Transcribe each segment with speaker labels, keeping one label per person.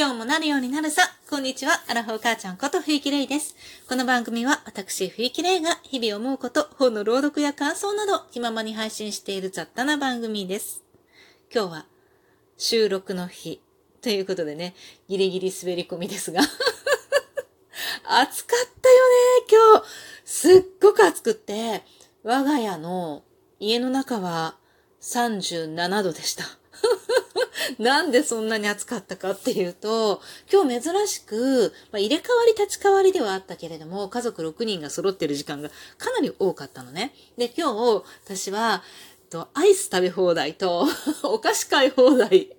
Speaker 1: 今日もなるようになるさ。こんにちは。アラフォー母ちゃんこと冬木玲です。この番組は私冬木玲が日々思うこと、本の朗読や感想など気ままに配信している雑多な番組です。今日は収録の日ということでね、ギリギリ滑り込みですが 暑かったよね、今日。すっごく暑くって、我が家の家の中は37度でした。なんでそんなに暑かったかっていうと、今日珍しく、まあ、入れ替わり立ち替わりではあったけれども、家族6人が揃ってる時間がかなり多かったのね。で、今日、私は、とアイス食べ放題と、お菓子買い放題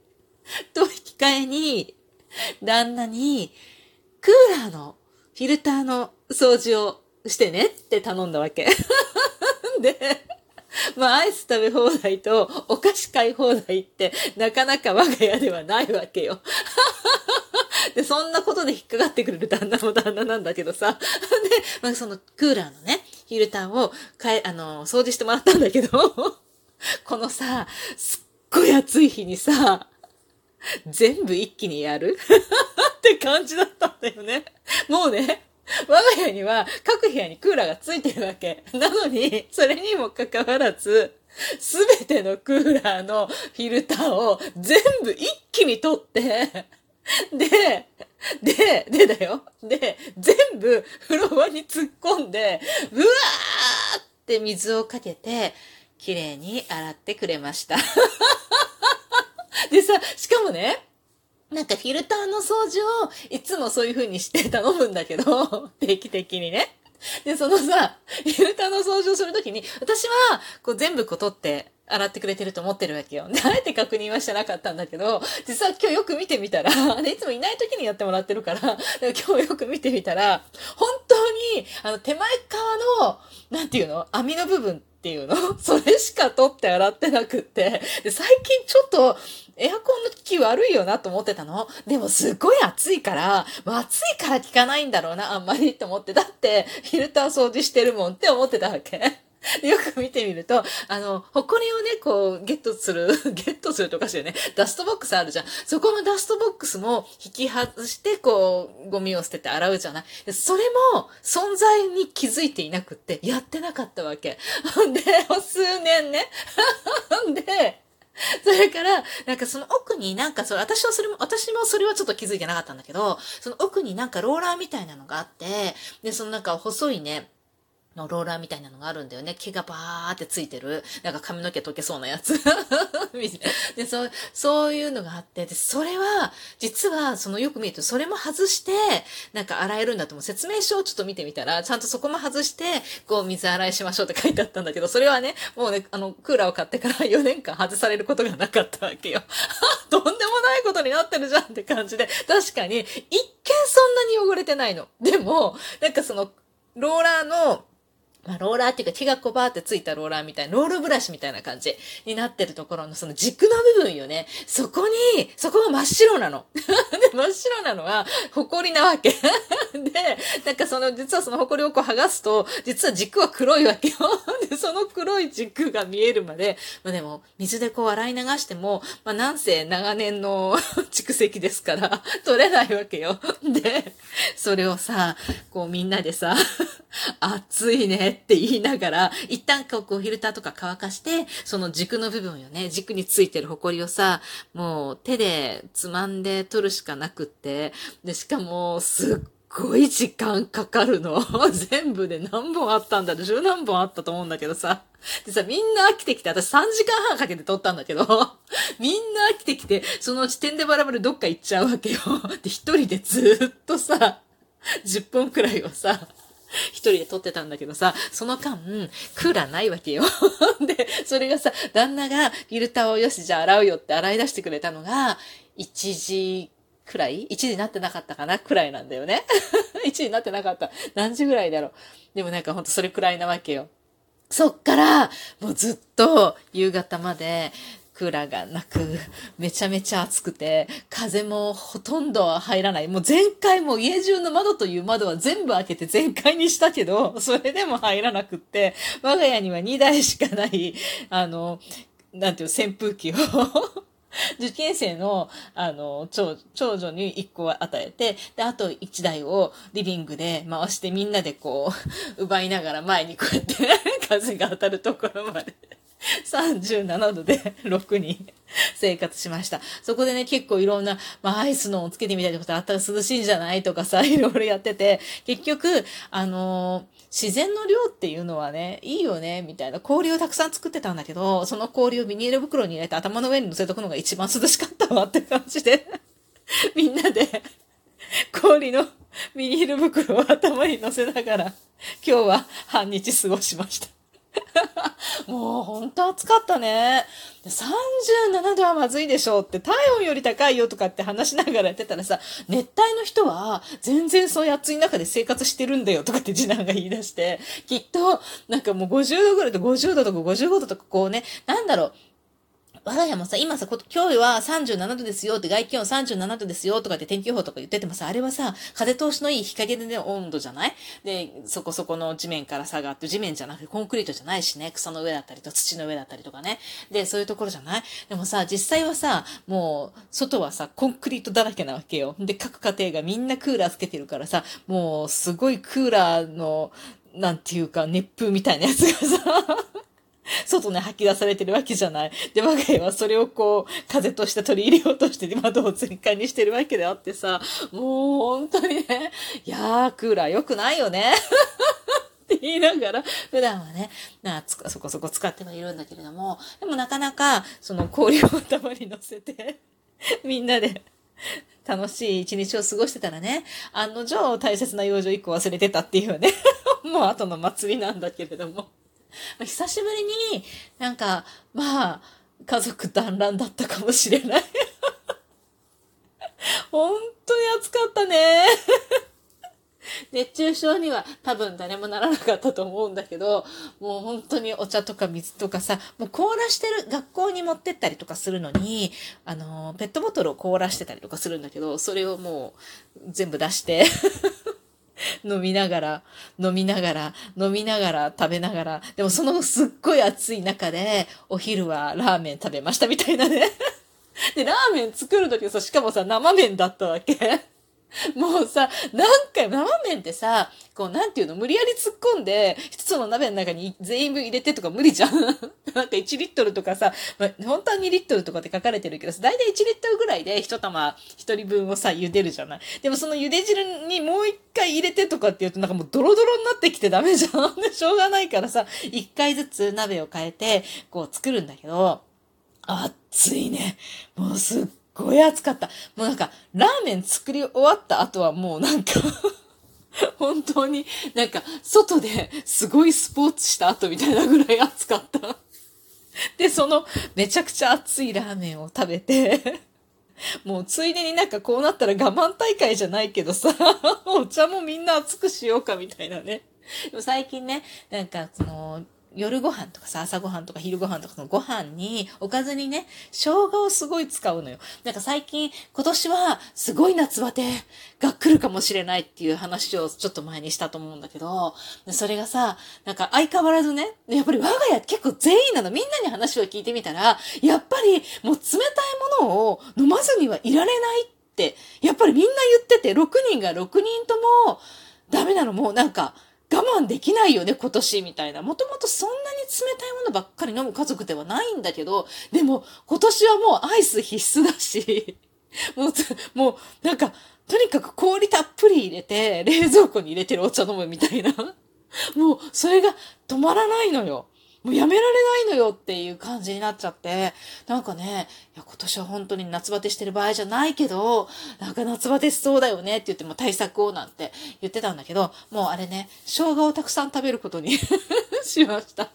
Speaker 1: と引き換えに、旦那に、クーラーのフィルターの掃除をしてねって頼んだわけ。で、まあ、アイス食べ放題とお菓子買い放題ってなかなか我が家ではないわけよ。で、そんなことで引っかかってくれる旦那も旦那なんだけどさ。で、まあ、そのクーラーのね、フィルターを変え、あの、掃除してもらったんだけど、このさ、すっごい暑い日にさ、全部一気にやる？って感じだったんだよね。もうね、我が家には各部屋にクーラーがついてるわけ。なのに、それにもかかわらず、すべてのクーラーのフィルターを全部一気に取って、で、で、でだよ。で、全部風呂場に突っ込んで、うわーって水をかけて、綺麗に洗ってくれました。でさ、しかもね、なんかフィルターの掃除をいつもそういう風にして頼むんだけど、定期的にね。で、そのさ、フィルターの掃除をするときに、私は、こう全部こう取って洗ってくれてると思ってるわけよ。で、あえて確認はしてなかったんだけど、実は今日よく見てみたら、で、いつもいない時にやってもらってるから、今日よく見てみたら、本当に、あの、手前側の、なんていうの網の部分っていうの？それしか取って洗ってなくって。で、最近ちょっとエアコンの効き悪いよなと思ってたの？でもすっごい暑いから、暑いから効かないんだろうな、あんまりって思って。だって、フィルター掃除してるもんって思ってたわけ。よく見てみると、あの、ホコリをね、こう、ゲットする、ゲットするとかしよね。ダストボックスあるじゃん。そこのダストボックスも引き外して、こう、ゴミを捨てて洗うじゃないそれも、存在に気づいていなくって、やってなかったわけ。ほ んで、数年ね。ほんで、それから、なんかその奥になんかそれ、私はそれも、私もそれはちょっと気づいてなかったんだけど、その奥になんかローラーみたいなのがあって、で、そのなんか細いね、のローラーみたいなのがあるんだよね。毛がバーってついてる。なんか髪の毛溶けそうなやつ。で、そう、そういうのがあって、で、それは、実は、そのよく見ると、それも外して、なんか洗えるんだと思う。説明書をちょっと見てみたら、ちゃんとそこも外して、こう、水洗いしましょうって書いてあったんだけど、それはね、もうね、あの、クーラーを買ってから 4年間外されることがなかったわけよ。とんでもないことになってるじゃんって感じで、確かに、一見そんなに汚れてないの。でも、なんかその、ローラーの、まあ、ローラーっていうか木がこばーってついたローラーみたいな、ロールブラシみたいな感じになってるところのその軸の部分よね。そこに、そこが真っ白なの。で、真っ白なのは、埃なわけ。で、なんかその、実はその埃をこう剥がすと、実は軸は黒いわけよ。で、その黒い軸が見えるまで、まあでも、水でこう洗い流しても、まあなんせ長年の蓄積ですから、取れないわけよ。で、それをさ、こうみんなでさ、暑いねって言いながら、一旦こうフィルターとか乾かして、その軸の部分よね、軸についてるホコリをさ、もう手でつまんで取るしかなくって、で、しかも、すっごい時間かかるの。全部で何本あったんだろう十何本あったと思うんだけどさ。でさ、みんな飽きてきて、私3時間半かけて撮ったんだけど、みんな飽きてきて、そのうち点でバラバラどっか行っちゃうわけよ。で、一人でずっとさ、10分くらいをさ、一人で撮ってたんだけどさ、その間、クーラーないわけよ。で、それがさ、旦那がフィルターをよし、じゃあ洗うよって洗い出してくれたのが、1時くらい ?1 時になってなかったかな？くらいなんだよね。1時になってなかった。何時ぐらいだろう？でもなんかほんとそれくらいなわけよ。そっから、もうずっと夕方まで、クーラーがなく、めちゃめちゃ暑くて、風もほとんど入らない。もう全開も家中の窓という窓は全部開けて全開にしたけど、それでも入らなくって、我が家には2台しかない、あの、なんていう扇風機を。受験生の、あの、長長女に1個与えて、で、あと1台をリビングで回してみんなでこう、奪いながら前にこうやって風が当たるところまで。37度で 6人生活しました。そこでね、結構いろんな、まあ、アイスのをつけてみたりとかあったら涼しいんじゃないとかさ、いろいろやってて、結局、あのー、自然の量っていうのはね、いいよね、みたいな。氷をたくさん作ってたんだけど、その氷をビニール袋に入れて頭の上に乗せとくのが一番涼しかったわって感じで、みんなで、氷のビニール袋を頭に乗せながら、今日は半日過ごしました。もう本当暑かったね。37度はまずいでしょうって体温より高いよとかって話しながらやってたらさ、熱帯の人は全然そういう暑い中で生活してるんだよとかって次男が言い出して、きっとなんかもう50度ぐらいと50度とか55度とかこうね、なんだろう、我が家もさ、今さ、今日は37度ですよって、外気温37度ですよとかって天気予報とか言っててもさ、あれはさ、風通しのいい日陰でね、温度じゃない？で、そこそこの地面から下がって、地面じゃなくてコンクリートじゃないしね、草の上だったりと土の上だったりとかね。で、そういうところじゃない？でもさ、実際はさ、もう、外はさ、コンクリートだらけなわけよ。で、各家庭がみんなクーラーつけてるからさ、もう、すごいクーラーの、なんていうか、熱風みたいなやつがさ、外に吐き出されてるわけじゃない。で、我が家はそれをこう、風として取り入れようとして窓を全開にしてるわけであってさ、もう本当にね、いやー、クーラー良くないよね。って言いながら、普段はね、なそこそこ使ってはいるんだけれども、でもなかなか、その氷を頭に乗せて、みんなで、楽しい一日を過ごしてたらね、案の定大切な用事を一個忘れてたっていうね、もう後の祭りなんだけれども。久しぶりになんか、まあ、家族団らんだったかもしれない。本当に暑かったね。熱中症には多分誰もならなかったと思うんだけど、もう本当にお茶とか水とかさ、もう凍らしてる、学校に持ってったりとかするのに、あの、ペットボトルを凍らしてたりとかするんだけど、それをもう全部出して飲みながら、飲みながら、飲みながら、食べながら、でもそのすっごい暑い中で、お昼はラーメン食べましたみたいなね。で、ラーメン作るときさ、しかもさ、生麺だったわけ。もうさ、何回も、生麺ってさ、こう、なんていうの、無理やり突っ込んで、一つの鍋の中に全部入れてとか無理じゃん。なんか1リットルとかさ、まあ、本当は2リットルとかって書かれてるけどさ、だいたい1リットルぐらいで一玉、一人分をさ、茹でるじゃない。でもその茹で汁にもう一回入れてとかって言うとなんかもうドロドロになってきてダメじゃん。しょうがないからさ、一回ずつ鍋を変えて、こう作るんだけど、暑いね。もうすっごい暑かった。もうなんか、ラーメン作り終わった後はもうなんか 本当になんか、外ですごいスポーツした後みたいなぐらい暑かった。で、そのめちゃくちゃ熱いラーメンを食べてもうついでになんかこうなったら我慢大会じゃないけどさ、お茶もみんな熱くしようかみたいなね。でも最近ね、なんかその、夜ご飯とかさ、朝ご飯とか昼ご飯とかのご飯に、おかずにね、生姜をすごい使うのよ。なんか最近、今年はすごい夏バテが来るかもしれないっていう話をちょっと前にしたと思うんだけど、それがさ、なんか相変わらずね、やっぱり我が家結構全員なの。みんなに話を聞いてみたら、やっぱりもう冷たいものを飲まずにはいられないって、やっぱりみんな言ってて、6人が6人ともダメなの。もうなんか、我慢できないよね、今年、みたいな。もともとそんなに冷たいものばっかり飲む家族ではないんだけど、でも、今年はもうアイス必須だし、もう、もう、なんか、とにかく氷たっぷり入れて、冷蔵庫に入れてるお茶飲むみたいな。もう、それが止まらないのよ。もうやめられないのよっていう感じになっちゃって、なんかね、いや今年は本当に夏バテしてる場合じゃないけど、なんか夏バテしそうだよねって言っても対策をなんて言ってたんだけど、もうあれね、生姜をたくさん食べることに しました。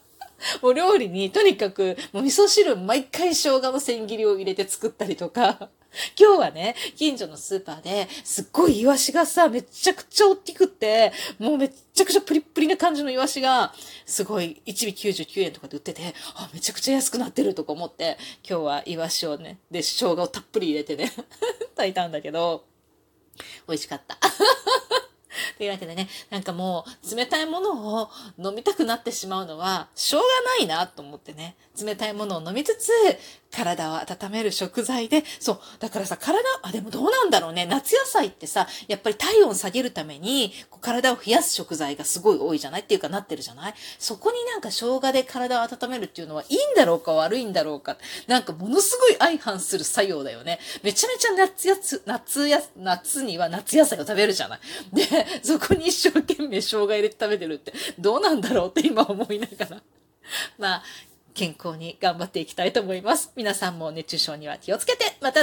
Speaker 1: お料理にとにかくもう味噌汁毎回生姜の千切りを入れて作ったりとか、今日はね、近所のスーパーですっごいイワシがさ、めちゃくちゃ大きくって、もうめちゃくちゃプリップリな感じのイワシが、すごい1尾99円とかで売ってて、あ、めちゃくちゃ安くなってるとか思って、今日はイワシをね、で、生姜をたっぷり入れてね、炊いたんだけど、美味しかった。というわけでね、なんかもう、冷たいものを飲みたくなってしまうのは、しょうがないなと思ってね、冷たいものを飲みつつ、体を温める食材で、そう、だからさ、体、あ、でもどうなんだろうね。夏野菜ってさ、やっぱり体温下げるために、こう体を冷やす食材がすごい多いじゃないっていうかなってるじゃない？そこになんか生姜で体を温めるっていうのはいいんだろうか悪いんだろうか。なんかものすごい相反する作用だよね。めちゃめちゃ夏やつ、夏や、夏には夏野菜を食べるじゃない？で、そこに一生懸命生姜入れて食べてるって、どうなんだろうって今思いながら。まあ、健康に頑張っていきたいと思います。皆さんも熱中症には気をつけて、また